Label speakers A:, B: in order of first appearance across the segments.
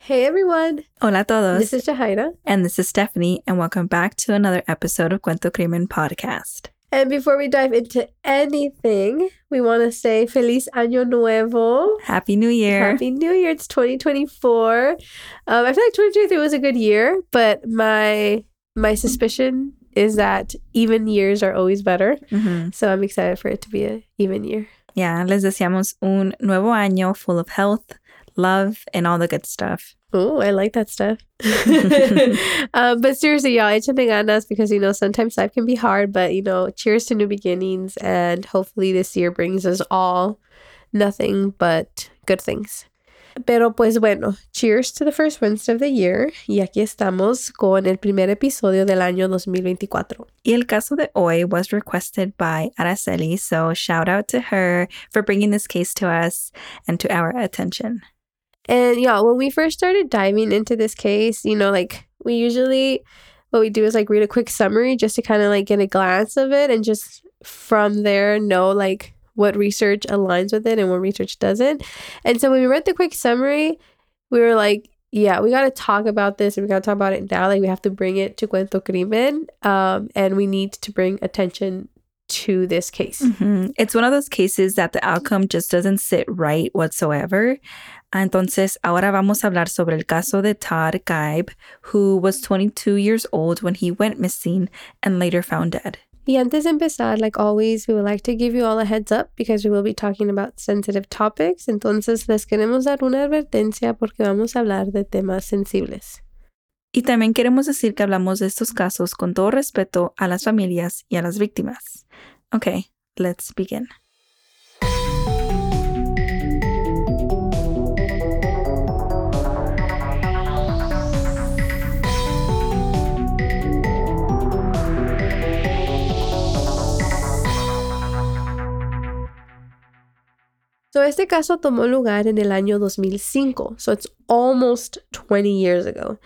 A: Hey everyone,
B: Hola a todos.
A: this is Jahaira.
B: and this is Stephanie, and welcome back to another episode of Cuento Crimen Podcast.
A: And before we dive into anything, we want to say Feliz Año Nuevo.
B: Happy New Year.
A: Happy New Year. It's 2024. Um, I feel like 2023 was a good year, but my my suspicion is that even years are always better.
B: Mhm.
A: So I'm excited for it to be a even year.
B: Yeah, les deseamos un nuevo año full of health, love, and all the good stuff.
A: Oh, I like that stuff. um, but seriously, y'all, échenle ganas because, you know, sometimes life can be hard, but, you know, cheers to new beginnings. And hopefully this year brings us all nothing but good things. Pero pues bueno, cheers to the first Wednesday of the year. Y aquí estamos con el primer episodio del año 2024.
B: Y el caso de hoy was requested by Araceli, so shout out to her for bringing this case to us and to our attention.
A: And yeah, when we first started diving into this case, you know, like we usually what we do is like read a quick summary just to kind of like get a glance of it and just from there know like what research aligns with it and what research doesn't. And so when we read the quick summary, we were like, yeah, we got to talk about this and we got to talk about it now. Like we have to bring it to Cuento Crimen um, and we need to bring attention to this case.
B: Mhm. It's one of those cases that the outcome just doesn't sit right whatsoever. Ah, entonces, ahora vamos a hablar sobre el caso de Todd Geib, who was 22 years old when he went missing and later found dead.
A: Y antes de empezar, like always, we would like to give you all a heads up because we will be talking about sensitive topics. Entonces, les queremos dar una advertencia porque vamos a hablar de temas sensibles.
B: Y también queremos decir que hablamos de estos casos con todo respeto a las familias y a las víctimas. Okay, let's begin.
A: So, este caso tomó lugar en el año 2005. So, it's almost 20 years ago.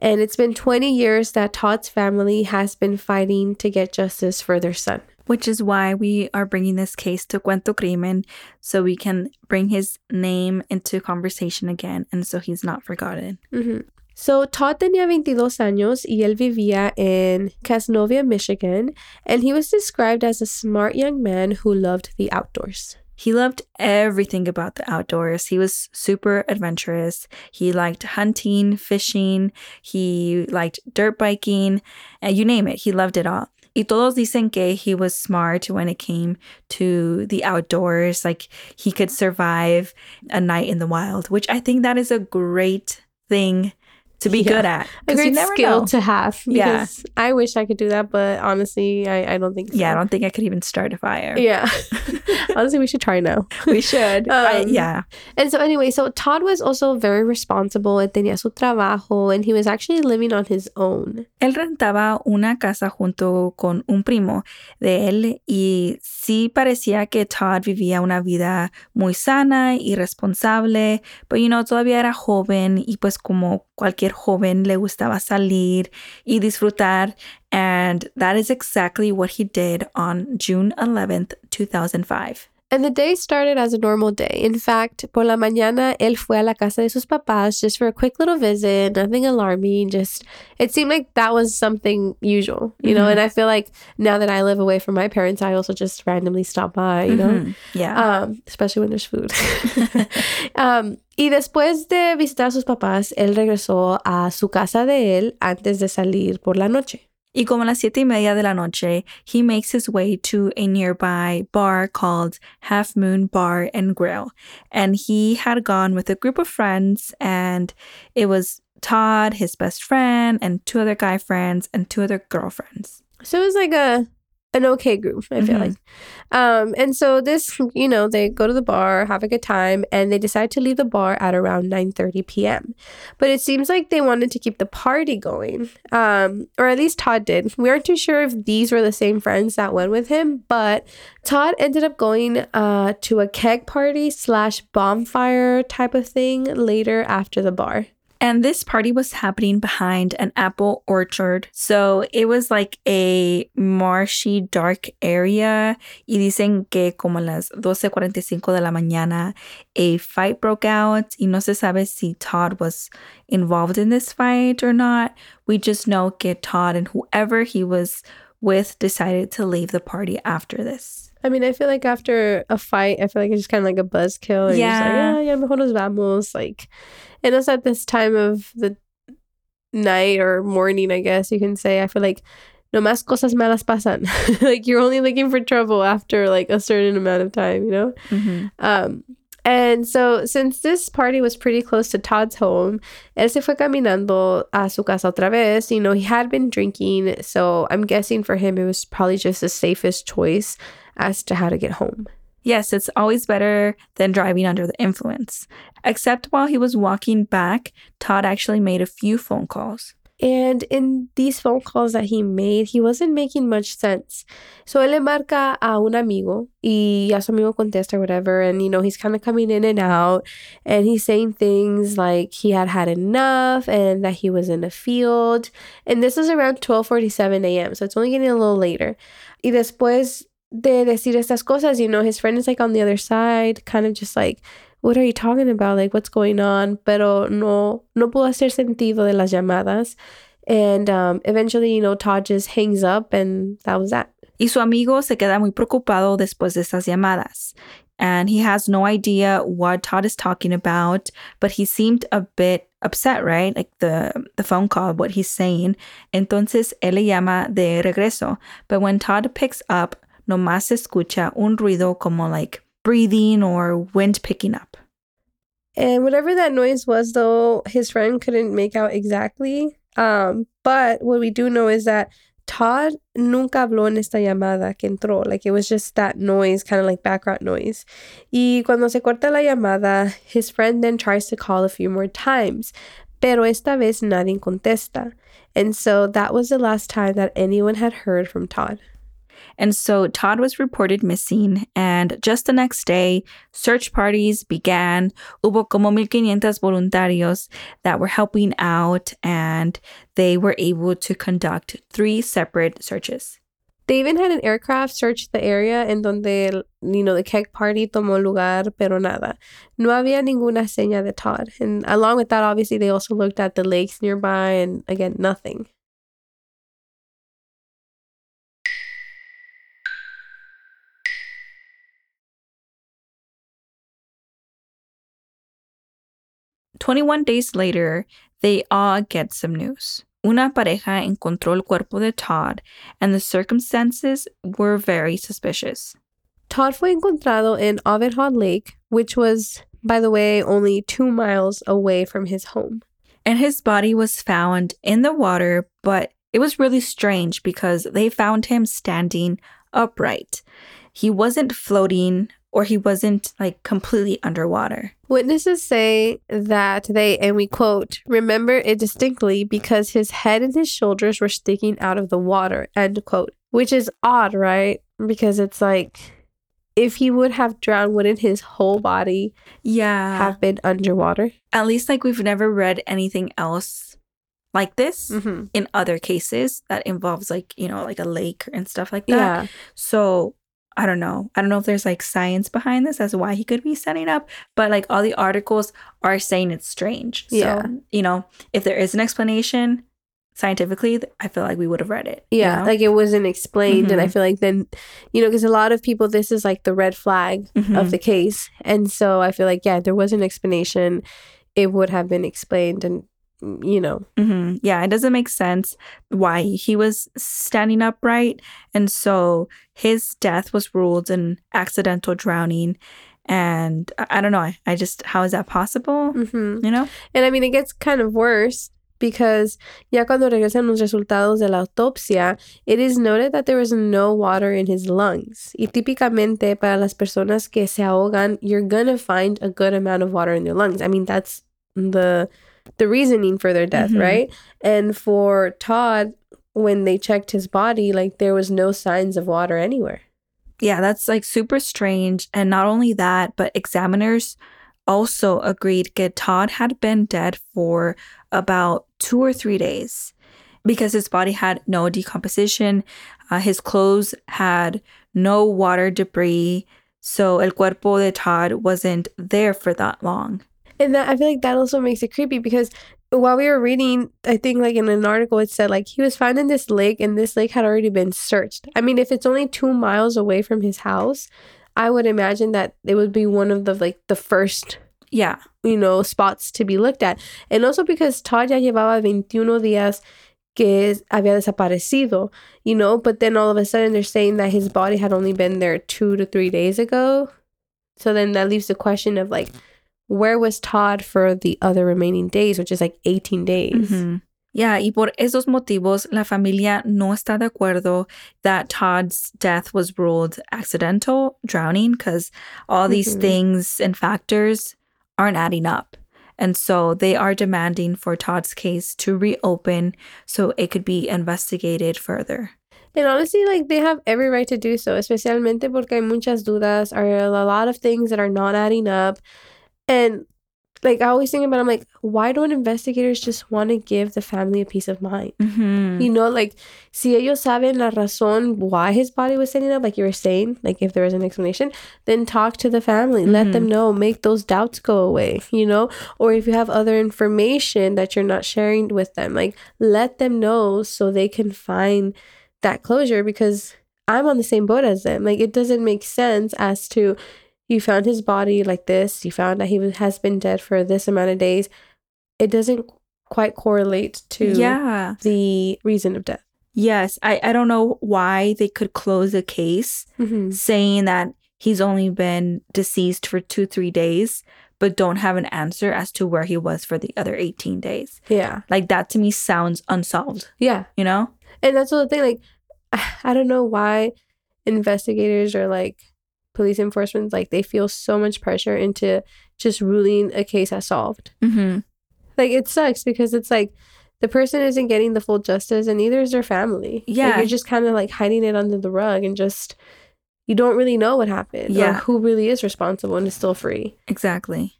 A: And it's been 20 years that Todd's family has been fighting to get justice for their son.
B: Which is why we are bringing this case to Cuento Crimen so we can bring his name into conversation again and so he's not forgotten.
A: Ujú. So, Todd tenía 22 años y él vivía en Casnovia, Michigan, and he was described as a smart young man who loved the outdoors.
B: He loved everything about the outdoors. He was super adventurous. He liked hunting, fishing, he liked dirt biking, and you name it, he loved it all. Y todos dicen que he was smart when it came to the outdoors. Like he could survive a night in the wild, which I think that is a great thing to be
A: Yeah.
B: good at.
A: A great
B: never
A: skill
B: know.
A: to have.
B: Yeah.
A: I wish I could do that, but honestly, I, I don't think so.
B: Yeah, I don't think I could even start a fire.
A: Yeah. honestly, we should try now.
B: We should. I-
A: Um,
B: yeah.
A: And so, anyway, so Todd was also very responsible. Él tenía su trabajo, and he was actually living on his own.
B: Él rentaba una casa junto con un primo de él y sí parecía que Todd vivía una vida muy sana y responsable, pero you know, todavía era joven y pues como cualquier joven le gustaba salir y disfrutar and that is exactly what he did on June 11th, 2005.
A: And the day started as a normal day. In fact, por la mañana, él fue a la casa de sus papás just for a quick little visit, nothing alarming. Just, it seemed like that was something usual, you know?
B: Mhm.
A: And I feel like now that I live away from my parents, I also just randomly stop by, you know?
B: Mhm. Yeah.
A: Um, especially when there's food. um, y después de visitar a sus papás, él regresó a su casa de él antes de salir por la noche.
B: Y como a las siete y media de la noche, he makes his way to a nearby bar called Half Moon Bar and Grill. And he had gone with a group of friends, and it was Todd, his best friend, and two other guy friends, and two other girlfriends.
A: So it was like a an okay group, I feel
B: Mhm.
A: like. Um, and so this, you know, they go to the bar, have a good time, and they decide to leave the bar at around 9:30 p.m. But it seems like they wanted to keep the party going. Um, or at least Todd did. We aren't too sure if these were the same friends that went with him, but Todd ended up going uh to a keg party slash bonfire type of thing later after the bar.
B: And this party was happening behind an apple orchard. So it was like a marshy, dark area. Y dicen que como a las 12.45 de la mañana, a fight broke out. Y no se sabe si Todd was involved in this fight or not. We just know que Todd and whoever he was with decided to leave the party after this.
A: I mean, I feel like after a fight, I feel like it's just kind of like a buzzkill. Yeah. Like,
B: Yeah.
A: "Ah, ya mejor nos vamos. Like, and it's at this time of the night or morning, I guess you can say. I feel like no más cosas malas pasan. like, you're only looking for trouble after like a certain amount of time, you know?
B: Mhm.
A: Um, and so, since this party was pretty close to Todd's home, él se fue caminando a su casa otra vez. You know, he had been drinking, so I'm guessing for him it was probably just the safest choice as to how to get home.
B: Yes, it's always better than driving under the influence. Except while he was walking back, Todd actually made a few phone calls.
A: And in these phone calls that he made, he wasn't making much sense. So él le marca a un amigo y a su amigo contesta whatever. And, you know, he's kind of coming in and out. And he's saying things like he had had enough and that he was in a field. And this is around 12.47 a.m. So it's only getting a little later. Y después de decir estas cosas, you know, his friend is like on the other side, kind of just like, what are you talking about? Like, what's going on? Pero no, no pudo hacer sentido de las llamadas. And um, eventually, you know, Todd just hangs up and that was that.
B: Y su amigo se queda muy preocupado después de estas llamadas. And he has no idea what Todd is talking about, but he seemed a bit upset, right? Like the, the phone call, what he's saying. Entonces él le llama de regreso. But when Todd picks up, nomás escucha un ruido como like breathing or wind picking up.
A: And whatever that noise was, though, his friend couldn't make out exactly. Um, but what we do know is that Todd nunca habló en esta llamada que entró. Like it was just that noise, kind of like background noise. Y cuando se corta la llamada, his friend then tries to call a few more times. Pero esta vez nadie contesta. And so that was the last time that anyone had heard from Todd.
B: And so Todd was reported missing, and just the next day, search parties began. Hubo como 1,500 voluntarios that were helping out, and they were able to conduct three separate searches.
A: They even had an aircraft search the area en donde, you know, the keg party tomó lugar, pero nada. No había ninguna seña de Todd. And along with that, obviously, they also looked at the lakes nearby, and again, nothing.
B: Twenty-one days later, they all get some news. Una pareja encontró el cuerpo de Todd, and the circumstances were very suspicious.
A: Todd fue encontrado in Avedhod Lake, which was, by the way, only two miles away from his home.
B: and his body was found in the water, but it was really strange because they found him standing upright. He wasn't floating or he wasn't like completely underwater.
A: Witnesses say that they, and we quote, remember it distinctly because his head and his shoulders were sticking out of the water, end quote. Which is odd, right? Because it's like, if he would have drowned, wouldn't his whole body
B: Yeah.
A: have been underwater?
B: At least like we've never read anything else like this
A: Mm-hmm.
B: in other cases that involves like, you know, like a lake and stuff like that.
A: Yeah.
B: So I don't know. I don't know if there's like science behind this as to why he could be setting up, but like all the articles are saying it's strange.
A: Yeah.
B: So, you know, if there is an explanation scientifically, I feel like we would have read it. you
A: Yeah,
B: know?
A: like it wasn't explained, and I
B: Mhm.
A: feel like then, you know, because a lot of people, this is like the red flag of
B: Mhm.
A: the case, and so I feel like yeah, there was an explanation, it would have been explained, and you know,
B: hmm Yeah, it doesn't make sense why he was standing upright. And so his death was ruled an accidental drowning. And I, I don't know. I, I just, how is that possible?
A: hmm
B: You know?
A: and I mean it gets kind of worse because ya cuando regresan los resultados de la autopsia, it is noted that there was no water in his lungs. Y típicamente para las personas que se ahogan, you're gonna find a good amount of water in their lungs. I mean that's the the reasoning for their death,
B: Mhm.
A: right? And for Todd, when they checked his body, like there was no signs of water anywhere.
B: Yeah, that's like super strange. And not only that, but examiners also agreed that Todd had been dead for about two or three days because his body had no decomposition. Uh, his clothes had no water debris. So el cuerpo de Todd wasn't there for that long.
A: And that I feel like that also makes it creepy because while we were reading, I think like in an article it said like he was found in this lake and this lake had already been searched. I mean, if it's only two miles away from his house, I would imagine that it would be one of the like the first
B: Yeah.
A: you know spots to be looked at. And also because Todd ya llevaba 21 días que había desaparecido, you know, but then all of a sudden they're saying that his body had only been there 2 to 3 days ago. So then that leaves the question of like where was Todd for the other remaining days, which is like 18 days.
B: Ujú. Yeah, y por esos motivos, la familia no está de acuerdo that Todd's death was ruled accidental drowning because all these
A: Mhm.
B: things and factors aren't adding up. And so they are demanding for Todd's case to reopen so it could be investigated further.
A: And honestly, like they have every right to do so, especialmente porque hay muchas dudas, are a lot of things that are not adding up. And like I always think about, I'm like, why don't investigators just want to give the family a peace of mind?
B: Mhm.
A: You know, like, si ellos saben la razón why his body was standing up, like you were saying, like if there was an explanation, then talk to the family, let them know, make those doubts go away, you know? Or if you have other information that you're not sharing with them, like let them know so they can find that closure because I'm on the same boat as them. Like, it doesn't make sense as to you found his body like this, you found that he has been dead for this amount of days. It doesn't quite correlate to
B: Yeah.
A: the reason of death.
B: Yes. I, I don't know why they could close a case
A: Mm-hmm.
B: saying that he's only been deceased for two, three days, but don't have an answer as to where he was for the other 18 days.
A: Yeah.
B: Like that to me sounds unsolved,
A: Yeah.
B: you know?
A: And that's the thing. Like, I don't know why investigators are like police enforcement, like, they feel so much pressure into just ruling a case as solved.
B: Mm-hmm.
A: Like, it sucks because it's like the person isn't getting the full justice and neither is their family. Like,
B: Yeah.
A: you're just kind of like hiding it under the rug and just, you don't really know what happened. or
B: Yeah.
A: who really is responsible and is still free.
B: Exactly.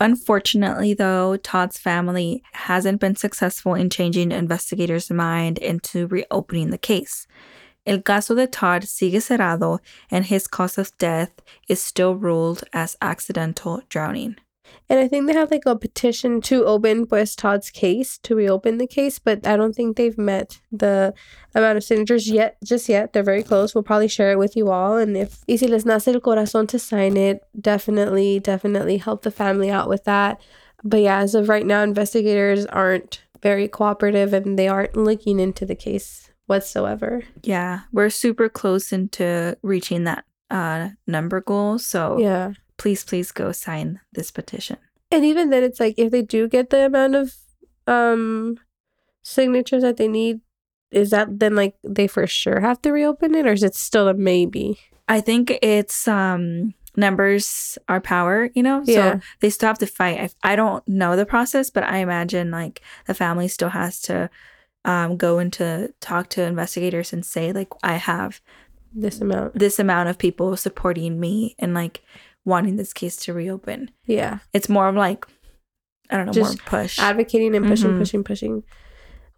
B: Unfortunately, though, Todd's family hasn't been successful in changing investigators' mind into reopening the case. El caso de Todd sigue cerrado, and his cause of death is still ruled as accidental drowning.
A: And I think they have like a petition to open pues Todd's case to reopen the case, but I don't think they've met the amount of signatures yet. Just yet, they're very close. We'll probably share it with you all, and if y si les nace el corazón to sign it, definitely, definitely help the family out with that. But yeah, as of right now, investigators aren't very cooperative, and they aren't looking into the case whatsoever.
B: Yeah, we're super close into reaching that uh, number goal. So
A: Yeah.
B: please, please go sign this petition.
A: And even then, it's like if they do get the amount of um signatures that they need, is that then like they for sure have to reopen it, or is it still a maybe?
B: I think it's um numbers are power, you know?
A: Yeah.
B: So they still have to fight. I, I don't know the process, but I imagine like the family still has to um go into talk to investigators and say like I have
A: This amount,
B: this amount of people supporting me and like wanting this case to reopen.
A: yeah,
B: It's more of like I don't know,
A: Just
B: more push.
A: advocating and pushing,
B: Mhm.
A: pushing, pushing.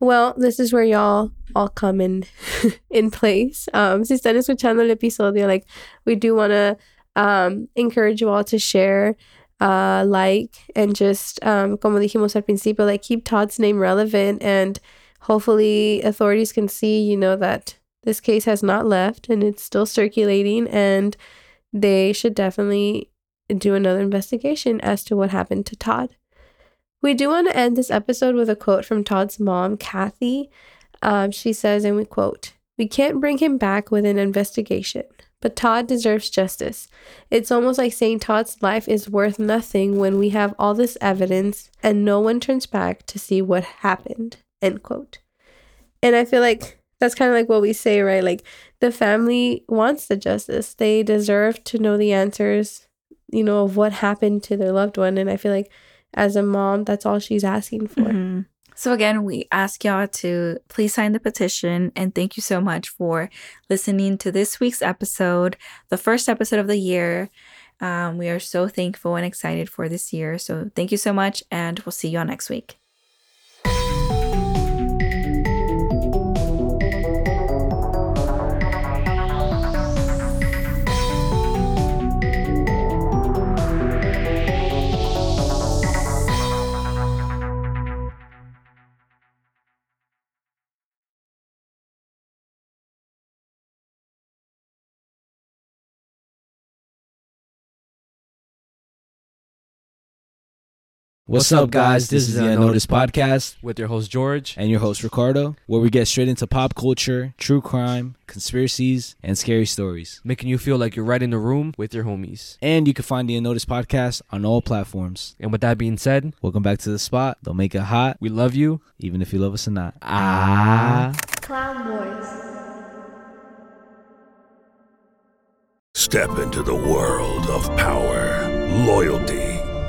A: Well, this is where y'all all come in in place. Um, si están escuchando el episodio, like we do want to um, encourage you all to share, uh, like, and just um, como dijimos al principio, like keep Todd's name relevant, and hopefully authorities can see, you know, that this case has not left and it's still circulating, and they should definitely do another investigation as to what happened to Todd. We do want to end this episode with a quote from Todd's mom, Kathy. Um, she says, and we quote, We can't bring him back with an investigation, but Todd deserves justice. It's almost like saying Todd's life is worth nothing when we have all this evidence and no one turns back to see what happened. End quote. And I feel like that's kind of like what we say, right? Like the family wants the justice. They deserve to know the answers, you know, of what happened to their loved one. And I feel like as a mom, that's all she's asking for.
B: Mm-hmm. So, again, we ask y'all to please sign the petition. And thank you so much for listening to this week's episode, the first episode of the year. Um, we are so thankful and excited for this year. So, thank you so much. And we'll see you all next week.
C: What's up, guys? This is the Unnoticed Podcast
D: with your host George.
C: and your host Ricardo, where we get straight into pop culture, true crime, conspiracies, and scary stories.
D: making you feel like you're right in the room with your homies.
C: And you can find the Unnoticed Podcast on all platforms.
D: And with that being said,
C: Welcome back to the spot. Don't make it hot,
D: we love you.
C: even if you love us or not.
D: Ah. Clown Boys.
E: Step into the world of power, loyalty,